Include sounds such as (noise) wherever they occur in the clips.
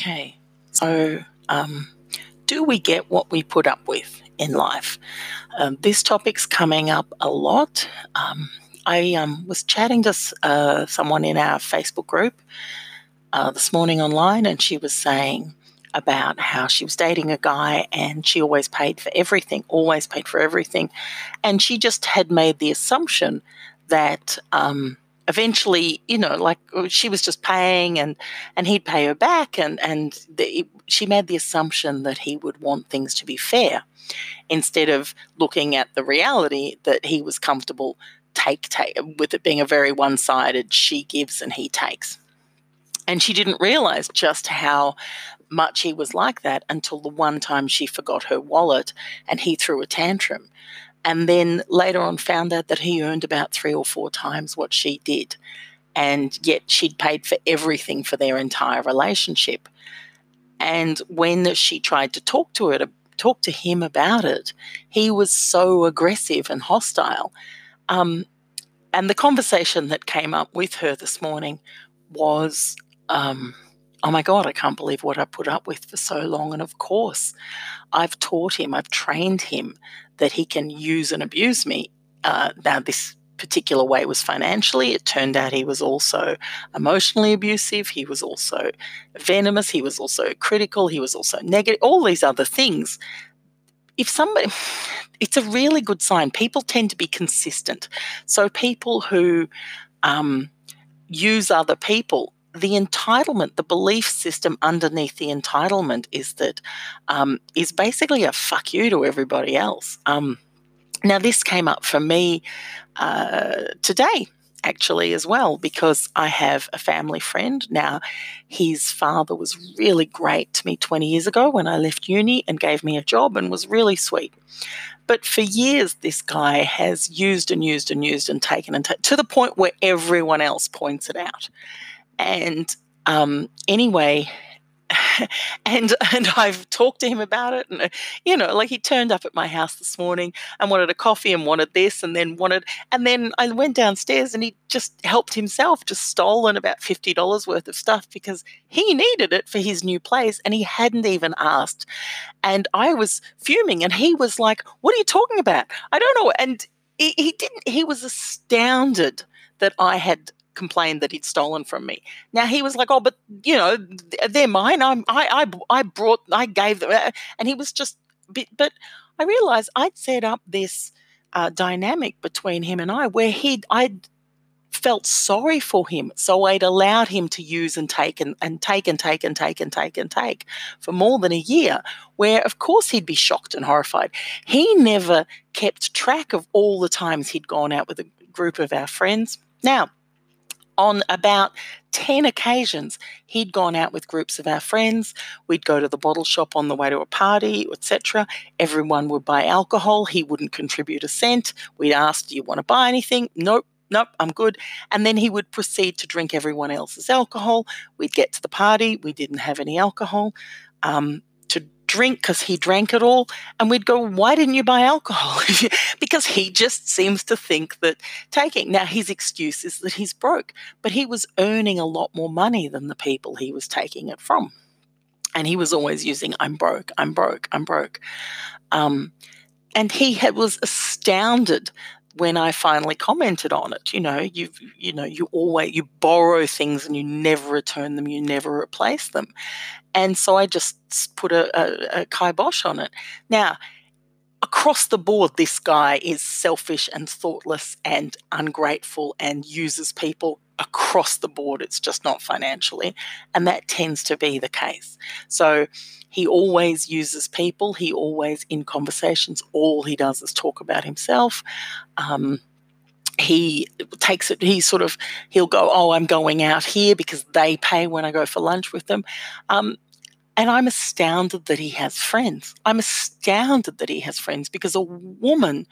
Okay, so um, do we get what we put up with in life? Um, this topic's coming up a lot. Um, I um, was chatting to uh, someone in our Facebook group uh, this morning online, and she was saying about how she was dating a guy and she always paid for everything, always paid for everything. And she just had made the assumption that um, eventually, you know, like uh, she was just paying and and he'd pay her back, and and the, she made the assumption that he would want things to be fair, instead of looking at the reality that he was comfortable take take with it being a very one sided she gives and he takes. And she didn't realize just how much he was like that until the one time she forgot her wallet and he threw a tantrum and then later on found out that he earned about three or four times what she did. And yet she'd paid for everything for their entire relationship. And when she tried to talk to her, to talk to him about it, he was so aggressive and hostile. Um, and the conversation that came up with her this morning was, um, oh my God, I can't believe what I put up with for so long. And of course, I've taught him, I've trained him that he can use and abuse me. Uh, now, this particular way was financially. It turned out he was also emotionally abusive. He was also venomous. He was also critical. He was also negative. All these other things. If somebody, (sighs) it's a really good sign. People tend to be consistent. So people who um, use other people the entitlement, the belief system underneath the entitlement is that um, is basically a fuck you to everybody else. Um, now, this came up for me uh, today, actually, as well, because I have a family friend. Now, his father was really great to me 20 years ago when I left uni and gave me a job and was really sweet. But for years, this guy has used and used and used and taken and to the point where everyone else points it out. And um, anyway, (laughs) and and I've talked to him about it, and you know, like he turned up at my house this morning and wanted a coffee and wanted this, and then wanted, and then I went downstairs and he just helped himself, just stolen about fifty dollars worth of stuff because he needed it for his new place, and he hadn't even asked, and I was fuming, and he was like, "What are you talking about? I don't know," and he, he didn't. He was astounded that I had complained that he'd stolen from me. Now he was like, "Oh, but you know, they're mine. I'm, I, I, I brought, I gave them," uh, and he was just. Bit, But I realized I'd set up this uh, dynamic between him and I, where he'd, I'd felt sorry for him, so I'd allowed him to use and take and, and take and take and take and take and take for more than a year. Where of course he'd be shocked and horrified. He never kept track of all the times he'd gone out with a group of our friends. Now, on about 10 occasions, he'd gone out with groups of our friends. We'd go to the bottle shop on the way to a party, etc. Everyone would buy alcohol. He wouldn't contribute a cent. We'd ask, Do you want to buy anything? Nope. Nope, I'm good. And then he would proceed to drink everyone else's alcohol. We'd get to the party. We didn't have any alcohol. Um, drink because he drank it all. And we'd go, why didn't you buy alcohol? (laughs) because he just seems to think that taking. Now, his excuse is that he's broke, but he was earning a lot more money than the people he was taking it from. And he was always using, I'm broke, I'm broke, I'm broke. Um, and he had, was astounded when I finally commented on it. You know, you you know, you always you borrow things and you never return them, you never replace them. And so I just put a, a, a kibosh on it. Now, across the board, this guy is selfish and thoughtless and ungrateful and uses people across the board. It's just not financially. And that tends to be the case. So he always uses people. He always, in conversations, all he does is talk about himself. Um, he takes it he sort of he'll go oh i'm going out here because they pay when i go for lunch with them um, and I'm astounded that he has friends. I'm astounded that he has friends because a woman,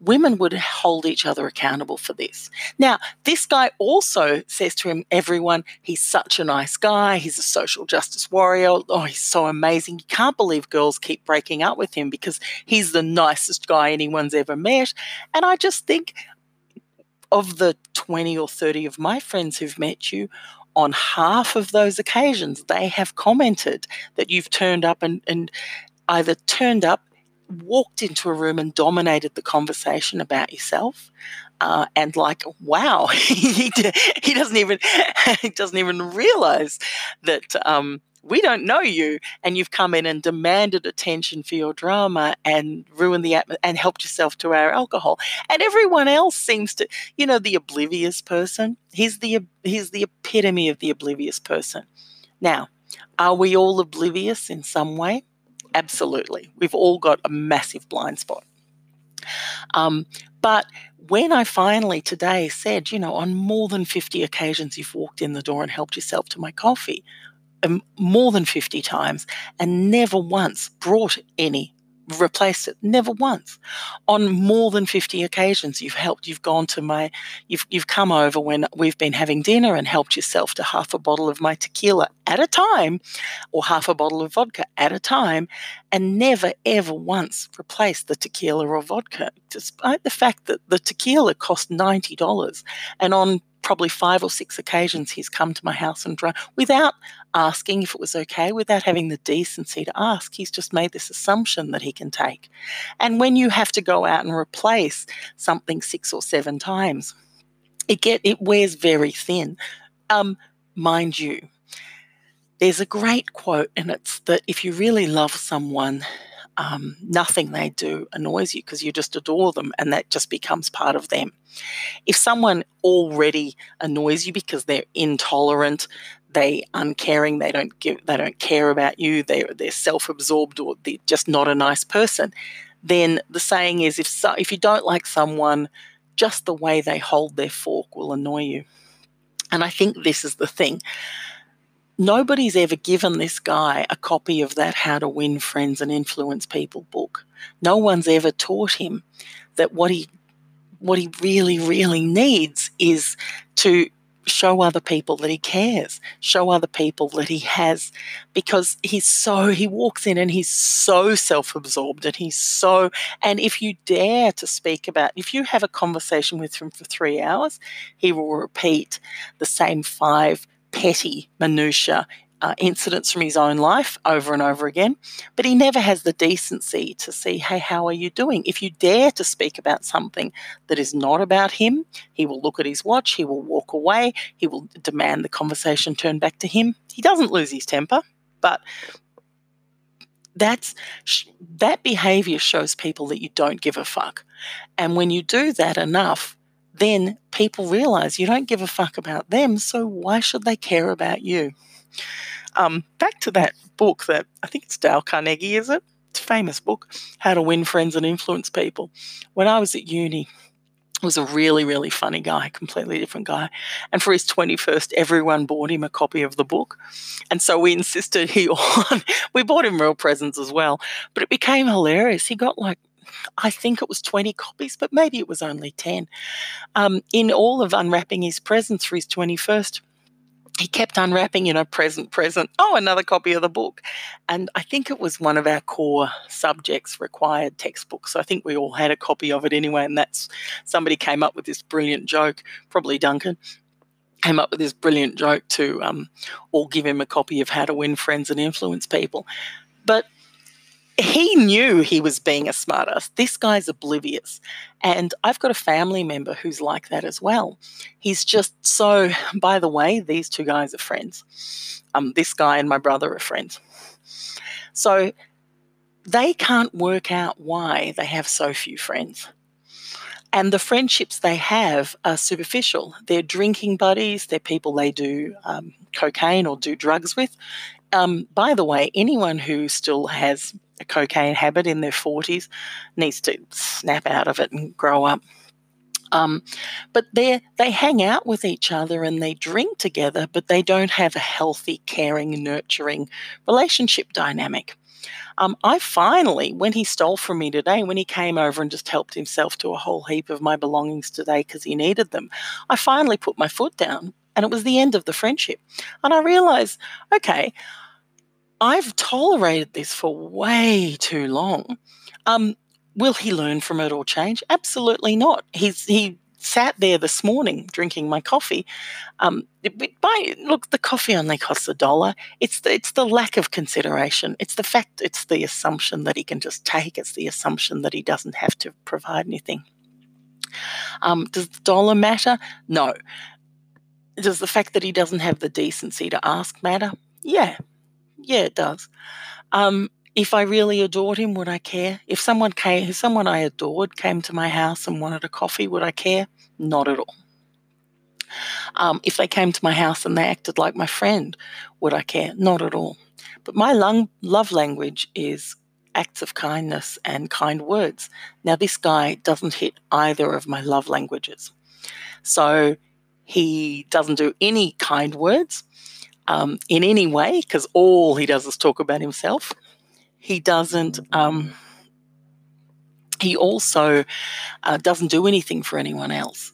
women would hold each other accountable for this. Now, this guy also says to him, everyone, he's such a nice guy. He's a social justice warrior. Oh, he's so amazing. You can't believe girls keep breaking up with him because he's the nicest guy anyone's ever met. And I just think of the 20 or 30 of my friends who've met you, on half of those occasions, they have commented that you've turned up and, and either turned up, walked into a room and dominated the conversation about yourself. Uh, and like, wow, (laughs) he, he doesn't even (laughs) he doesn't even realize that um, we don't know you and you've come in and demanded attention for your drama and ruined the atmosphere and helped yourself to our alcohol. And everyone else seems to you know the oblivious person. He's the he's the epitome of the oblivious person. Now are we all oblivious in some way? Absolutely. We've all got a massive blind spot. Um, but when I finally today said, you know, on more than 50 occasions you've walked in the door and helped yourself to my coffee, um, more than 50 times and never once brought any replaced it never once. On more than 50 occasions you've helped you've gone to my you've you've come over when we've been having dinner and helped yourself to half a bottle of my tequila at a time or half a bottle of vodka at a time and never ever once replaced the tequila or vodka despite the fact that the tequila cost $90 and on probably five or six occasions he's come to my house and drunk without asking if it was okay, without having the decency to ask. He's just made this assumption that he can take. And when you have to go out and replace something six or seven times, it get it wears very thin. Um, mind you, there's a great quote, and it's that if you really love someone, um, nothing they do annoys you because you just adore them and that just becomes part of them. If someone already annoys you because they're intolerant, they uncaring, they don't give, they don't care about you, they they're self-absorbed or they're just not a nice person, then the saying is if so, if you don't like someone, just the way they hold their fork will annoy you. And I think this is the thing nobody's ever given this guy a copy of that How to Win Friends and Influence People book. No one's ever taught him that what he what he really really needs is to show other people that he cares, show other people that he has because he's so he walks in and he's so self-absorbed and he's so and if you dare to speak about if you have a conversation with him for 3 hours, he will repeat the same 5 petty minutiae uh, incidents from his own life over and over again, but he never has the decency to see, hey, how are you doing? If you dare to speak about something that is not about him, he will look at his watch, he will walk away, he will demand the conversation turn back to him. He doesn't lose his temper, but that's that behavior shows people that you don't give a fuck. And when you do that enough, then people realize you don't give a fuck about them, so why should they care about you? Um, back to that book that I think it's Dale Carnegie, is it? It's a famous book, How to Win Friends and Influence People. When I was at uni, was a really, really funny guy, completely different guy. And for his 21st, everyone bought him a copy of the book. And so we insisted he (laughs) on, we bought him real presents as well. But it became hilarious. He got like I think it was 20 copies, but maybe it was only 10. Um, in all of unwrapping his presents for his 21st, he kept unwrapping, you know, present, present. Oh, another copy of the book. And I think it was one of our core subjects required textbooks. So I think we all had a copy of it anyway. And that's somebody came up with this brilliant joke, probably Duncan, came up with this brilliant joke to um, all give him a copy of How to Win Friends and Influence People. But he knew he was being a smartass. This guy's oblivious. And I've got a family member who's like that as well. He's just so, by the way, these two guys are friends. Um, this guy and my brother are friends. So they can't work out why they have so few friends. And the friendships they have are superficial. They're drinking buddies, they're people they do um, cocaine or do drugs with. Um, by the way, anyone who still has a cocaine habit in their 40s needs to snap out of it and grow up. Um, but they they hang out with each other and they drink together, but they don't have a healthy, caring, nurturing relationship dynamic. Um, I finally, when he stole from me today, when he came over and just helped himself to a whole heap of my belongings today because he needed them, I finally put my foot down and it was the end of the friendship. And I realized, okay, I've tolerated this for way too long. Um, will he learn from it or change? Absolutely not. He's he sat there this morning drinking my coffee. Um, by, look, the coffee only costs a dollar. It's the, it's the lack of consideration. It's the fact, it's the assumption that he can just take. It's the assumption that he doesn't have to provide anything. Um, does the dollar matter? No. Does the fact that he doesn't have the decency to ask matter? Yeah. Yeah, it does. Um, if I really adored him, would I care? If someone came, if someone I adored came to my house and wanted a coffee, would I care? Not at all. Um, if they came to my house and they acted like my friend, would I care? Not at all. But my lung, love language is acts of kindness and kind words. Now, this guy doesn't hit either of my love languages. So he doesn't do any kind words um, in any way because all he does is talk about himself. He doesn't. Um, he also uh, doesn't do anything for anyone else.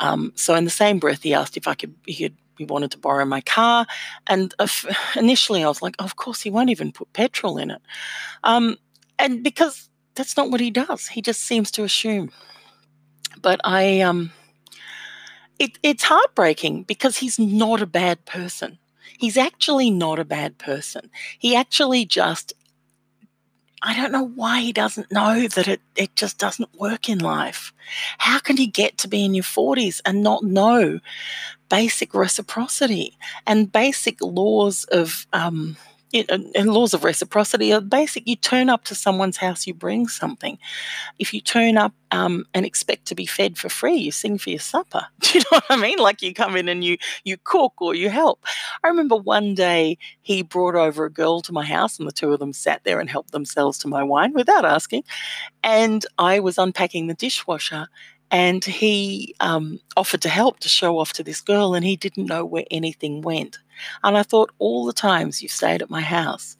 Um, so in the same breath, he asked if I could. He, could, he wanted to borrow my car, and initially I was like, oh, "Of course, he won't even put petrol in it," um, and because that's not what he does. He just seems to assume. But I, um, it, it's heartbreaking because he's not a bad person. He's actually not a bad person. He actually just I don't know why he doesn't know that it, it just doesn't work in life. How can you get to be in your 40s and not know basic reciprocity and basic laws of um, and laws of reciprocity are basic. You turn up to someone's house, you bring something. If you turn up um, and expect to be fed for free, you sing for your supper. (laughs) Do you know what I mean? Like you come in and you you cook or you help. I remember one day he brought over a girl to my house, and the two of them sat there and helped themselves to my wine without asking. And I was unpacking the dishwasher, and he um, offered to help to show off to this girl, and he didn't know where anything went. And I thought, all the times you've stayed at my house,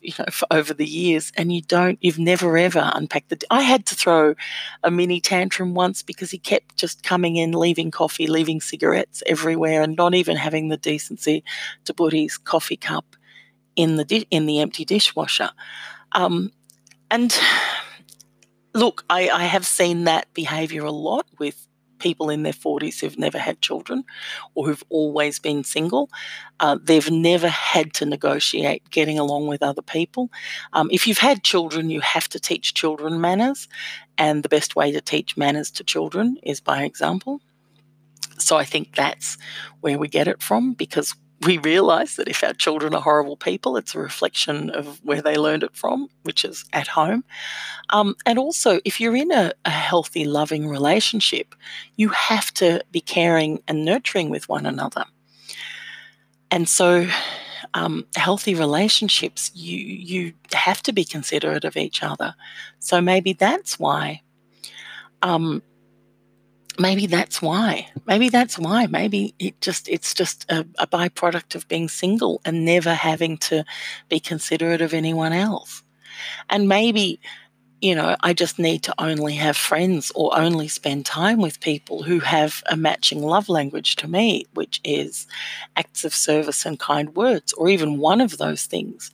you know, for (laughs) over the years, and you don't, you've never ever unpacked the. I had to throw a mini tantrum once because he kept just coming in, leaving coffee, leaving cigarettes everywhere, and not even having the decency to put his coffee cup in the di- in the empty dishwasher. Um, and look, I, I have seen that behaviour a lot with people in their 40s who've never had children or who've always been single. Uh, they've never had to negotiate getting along with other people. Um, if you've had children, you have to teach children manners, and the best way to teach manners to children is by example. So I think that's where we get it from because we realize that if our children are horrible people, it's a reflection of where they learned it from, which is at home. Um, and also, if you're in a, a, healthy, loving relationship, you have to be caring and nurturing with one another. And so, um, healthy relationships, you you have to be considerate of each other. So maybe that's why um, maybe that's why. Maybe that's why. Maybe it just it's just a, a, byproduct of being single and never having to be considerate of anyone else. And maybe you know i just need to only have friends or only spend time with people who have a matching love language to me which is acts of service and kind words or even one of those things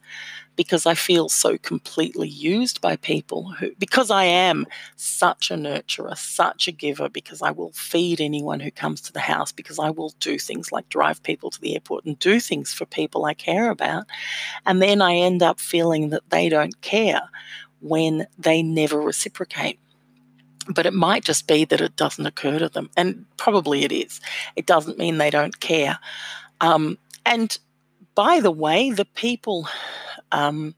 because I feel so completely used by people who, because I am such a nurturer, such a giver, because I will feed anyone who comes to the house, because I will do things like drive people to the airport and do things for people I care about. And then I end up feeling that they don't care when they never reciprocate but it might just be that it doesn't occur to them, and probably it is. It doesn't mean they don't care. Um, and by the way, the people um,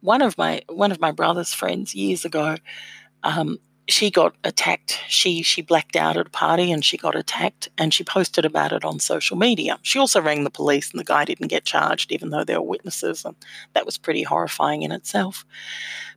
one of my one of my brother's friends years ago, um, she got attacked. She she blacked out at a party and she got attacked, and she posted about it on social media. She also rang the police, and the guy didn't get charged, even though there were witnesses, and that was pretty horrifying in itself.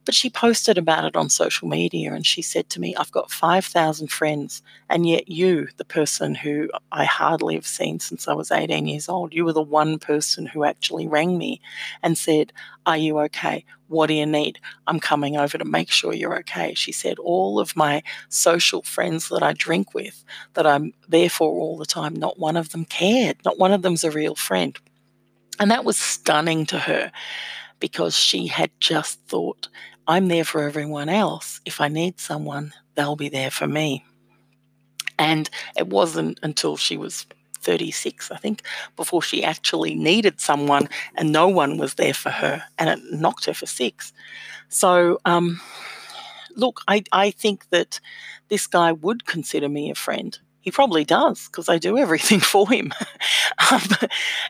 But she posted about it on social media and she said to me, I've got 5,000 friends, and yet you, the person who I hardly have seen since I was 18 years old, you were the one person who actually rang me and said, Are you okay? What do you need? I'm coming over to make sure you're okay. She said, All of my social friends that I drink with, that I'm there for all the time, not one of them cared. Not one of them's a real friend. And that was stunning to her because she had just thought, I'm there for everyone else. If I need someone, they'll be there for me. And it wasn't until she was 36, I think, before she actually needed someone and no one was there for her. And it knocked her for six. So, um, look, I, I think that this guy would consider me a friend. He probably does because I do (laughs) everything for him. um,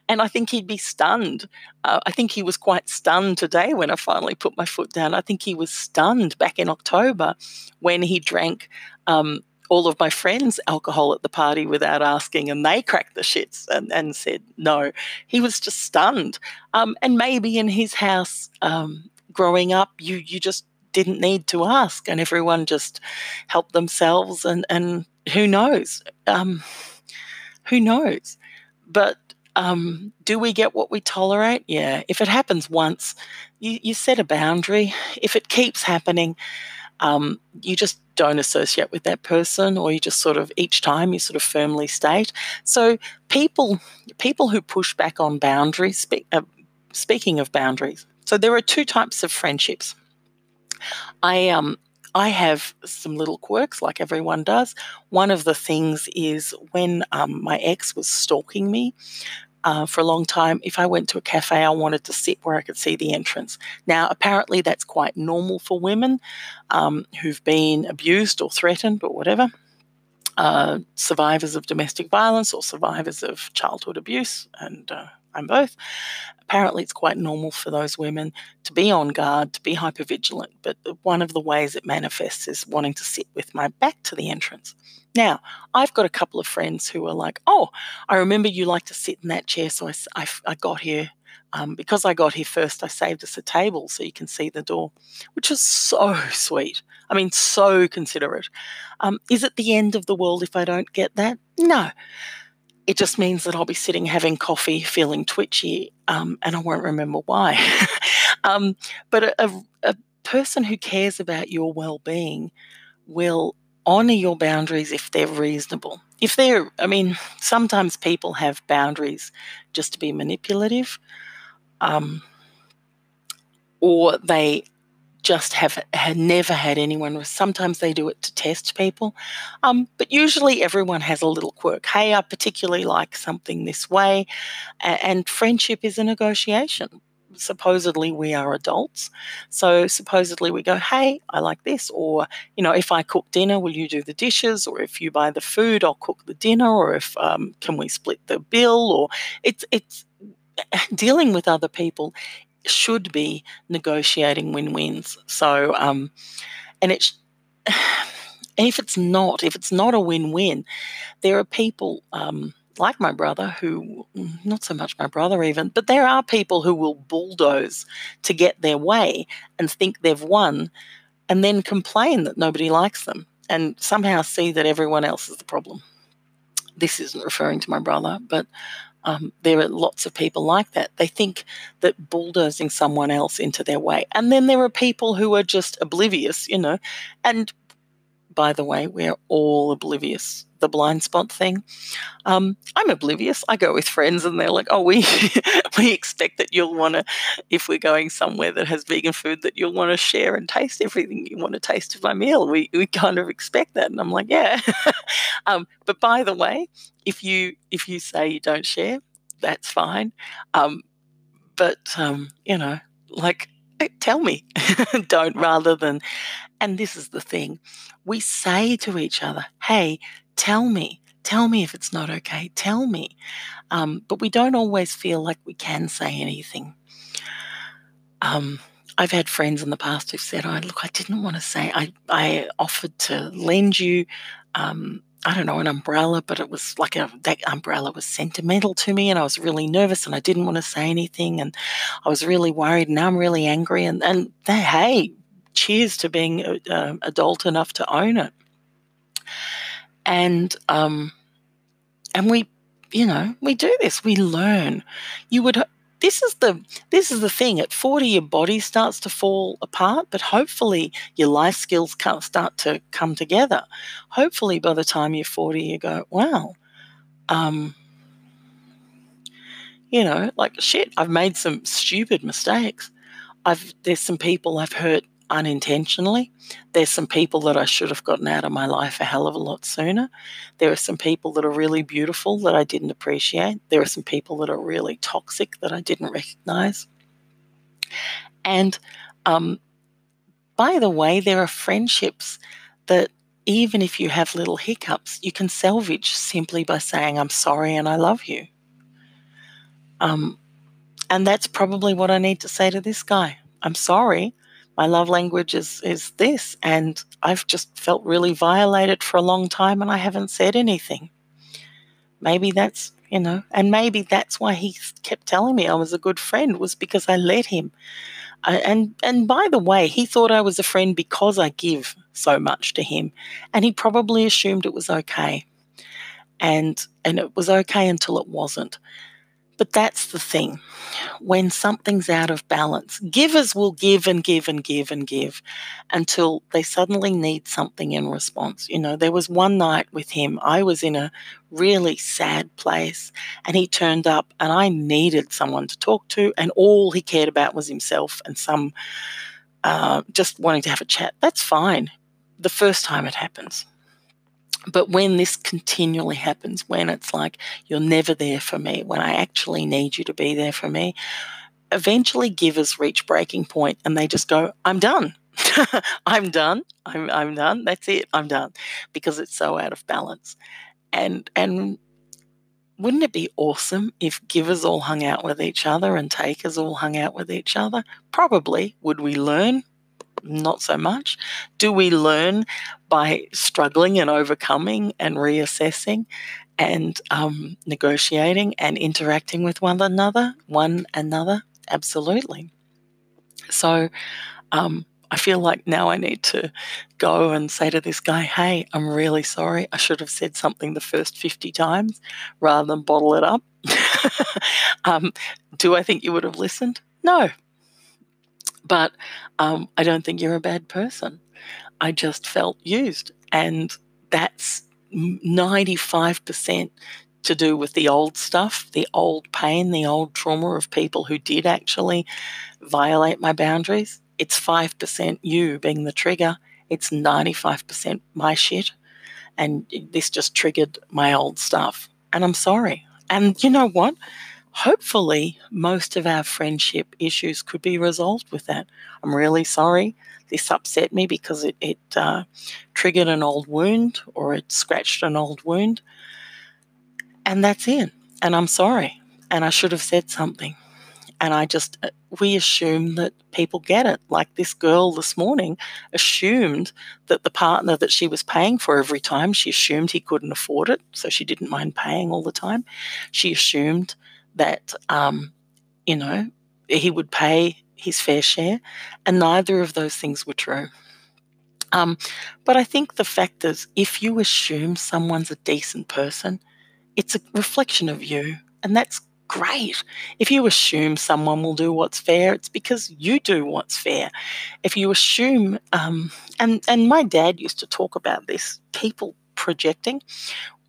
and I think he'd be stunned. Uh, I think he was quite stunned today when I finally put my foot down. I think he was stunned back in October when he drank um, all of my friends alcohol at the party without asking, and they cracked the shits and, and said no. He was just stunned. Um, and maybe in his house, um, growing up, you you just didn't need to ask, and everyone just helped themselves. And and who knows? Um, who knows? But um, do we get what we tolerate? Yeah. If it happens once, you, you set a boundary. If it keeps happening, um, you just don't associate with that person or you just sort of each time you sort of firmly state. So people people who push back on boundaries uh, speaking of boundaries so there are two types of friendships. I um i have some little quirks like everyone does. One of the things is when um, my ex was stalking me uh, for a long time, if I went to a cafe, I wanted to sit where I could see the entrance. Now, apparently, that's quite normal for women um, who've been abused or threatened or whatever. Uh, survivors of domestic violence or survivors of childhood abuse, and uh, I'm both. Apparently, it's quite normal for those women to be on guard, to be hypervigilant, but one of the ways it manifests is wanting to sit with my back to the entrance. Now, I've got a couple of friends who are like, oh, I remember you like to sit in that chair, so I, I, I got here. Um, because I got here first, I saved us a table so you can see the door, which is so (laughs) sweet. I mean, so considerate. Um, is it the end of the world if I don't get that? No. It just means that I'll be sitting having coffee, feeling twitchy, um, and I won't remember why. (laughs) um, but a, a, person who cares about your well being will honor your boundaries if they're reasonable. If they're, I mean, sometimes people have boundaries just to be manipulative, um, or they just have, have never had anyone. Sometimes they do it to test people, um, but usually everyone has a little quirk. Hey, I particularly like something this way, and friendship is a negotiation supposedly we are adults. So supposedly we go, hey, I like this. Or, you know, if I cook dinner, will you do the dishes? Or if you buy the food, I'll cook the dinner. Or if, um, can we split the bill? Or it's, it's (laughs) dealing with other people should be negotiating win-wins. So, um, and it's, (sighs) if it's not, if it's not a win-win, there are people, um, like my brother, who, not so much my brother even, but there are people who will bulldoze to get their way and think they've won and then complain that nobody likes them and somehow see that everyone else is the problem. This isn't referring to my brother, but um, there are lots of people like that. They think that bulldozing someone else into their way. And then there are people who are just oblivious, you know. And by the way, we're all oblivious the blind spot thing. Um, I'm oblivious. I go with friends, and they're like, "Oh, we (laughs) we expect that you'll want to, if we're going somewhere that has vegan food, that you'll want to share and taste everything you want to taste of my meal. We we kind of expect that." And I'm like, "Yeah." (laughs) um, but by the way, if you if you say you don't share, that's fine. Um, but um, you know, like tell me (laughs) don't rather than and this is the thing we say to each other hey tell me. Tell me if it's not okay. Tell me. Um, but we don't always feel like we can say anything. Um, I've had friends in the past who've said, "Oh, look, I didn't want to say. I I offered to lend you, um, I don't know, an umbrella, but it was like a that umbrella was sentimental to me, and I was really nervous, and I didn't want to say anything, and I was really worried. And now I'm really angry, and and they, hey, cheers to being uh, adult enough to own it and um, and we, you know, we do this. We learn. You would. This is the this is the thing. At forty, your body starts to fall apart, but hopefully your life skills start to come together. Hopefully, by the time you're forty, you go, wow. Um, you know, like shit, I've made some stupid mistakes. I've there's some people I've hurt unintentionally. There's some people that I should have gotten out of my life a hell of a lot sooner. There are some people that are really beautiful that I didn't appreciate. There are some people that are really toxic that I didn't recognize. And um, by the way, there are friendships that even if you have little hiccups, you can salvage simply by saying, I'm sorry and I love you. Um, and that's probably what I need to say to this guy. I'm sorry. My love language is, is this. And I've just felt really violated for a long time and I haven't said anything. Maybe that's, you know, and maybe that's why he kept telling me I was a good friend, was because I let him. Uh, and and by the way, he thought I was a friend because I give so much to him, and he probably assumed it was okay. And and it was okay until it wasn't. But that's the thing. When something's out of balance, givers will give and give and give and give until they suddenly need something in response. You know, there was one night with him, I was in a really sad place and he turned up and I needed someone to talk to, and all he cared about was himself and some uh, just wanting to have a chat. That's fine the first time it happens. But when this continually happens, when it's like you're never there for me, when I actually need you to be there for me, eventually givers reach breaking point and they just go, I'm done. (laughs) I'm done. I'm, I'm done. That's it. I'm done because it's so out of balance. And, and wouldn't it be awesome if givers all hung out with each other and takers all hung out with each other? Probably. Would we learn? Not so much? Do we learn by struggling and overcoming and reassessing and um, negotiating and interacting with one another, one another? Absolutely. So, um, I feel like now I need to go and say to this guy, hey, I'm really sorry. I should have said something the first 50 times rather than bottle it up. (laughs) um, do I think you would have listened? No, but um, I don't think you're a bad person. I just felt used. And that's 95% to do with the old stuff, the old pain, the old trauma of people who did actually violate my boundaries. It's 5% you being the trigger. It's 95% my shit. And this just triggered my old stuff. And I'm sorry. And you know what? Hopefully most of our friendship issues could be resolved with that. I'm really sorry. This upset me because it, it uh, triggered an old wound or it scratched an old wound. And that's it. And I'm sorry. And I should have said something. And I just, uh, we assume that people get it. Like this girl this morning assumed that the partner that she was paying for every time, she assumed he couldn't afford it. So she didn't mind paying all the time. She assumed that, um, you know, he would pay his fair share, and neither of those things were true. Um, but I think the fact is, if you assume someone's a decent person, it's a reflection of you, and that's great. If you assume someone will do what's fair, it's because you do what's fair. If you assume, um, and and my dad used to talk about this, people projecting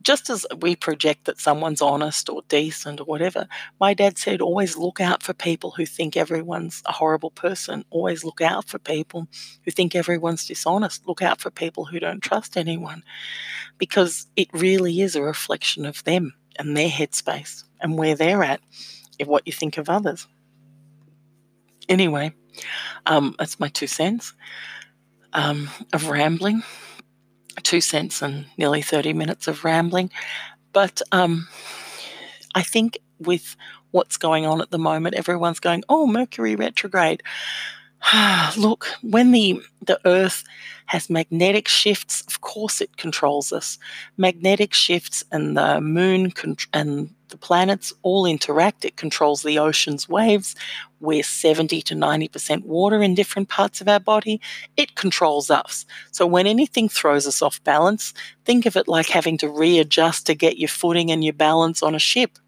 just as we project that someone's honest or decent or whatever, my dad said, always look out for people who think everyone's a horrible person. Always look out for people who think everyone's dishonest. Look out for people who don't trust anyone because it really is a reflection of them and their headspace and where they're at, if what you think of others. Anyway, um, that's my two cents um, of rambling two cents and nearly 30 minutes of rambling. But um, I think with what's going on at the moment, everyone's going, oh, Mercury retrograde. (sighs) Look, when the, the Earth has magnetic shifts, of course it controls us. Magnetic shifts and the moon and the planets all interact. It controls the ocean's waves. We're 70 to 90% water in different parts of our body. It controls us. So when anything throws us off balance, think of it like having to readjust to get your footing and your balance on a ship.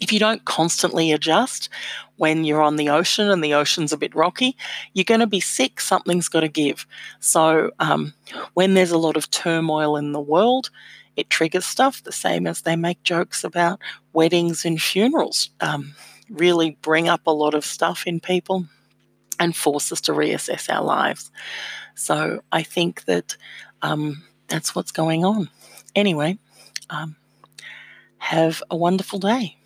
If you don't constantly adjust when you're on the ocean and the ocean's a bit rocky, you're going to be sick. Something's got to give. So, um, when there's a lot of turmoil in the world, it triggers stuff the same as they make jokes about weddings and funerals. Um, really bring up a lot of stuff in people. and force us to reassess our lives. So I think that um, that's what's going on. Anyway, um, have a wonderful day.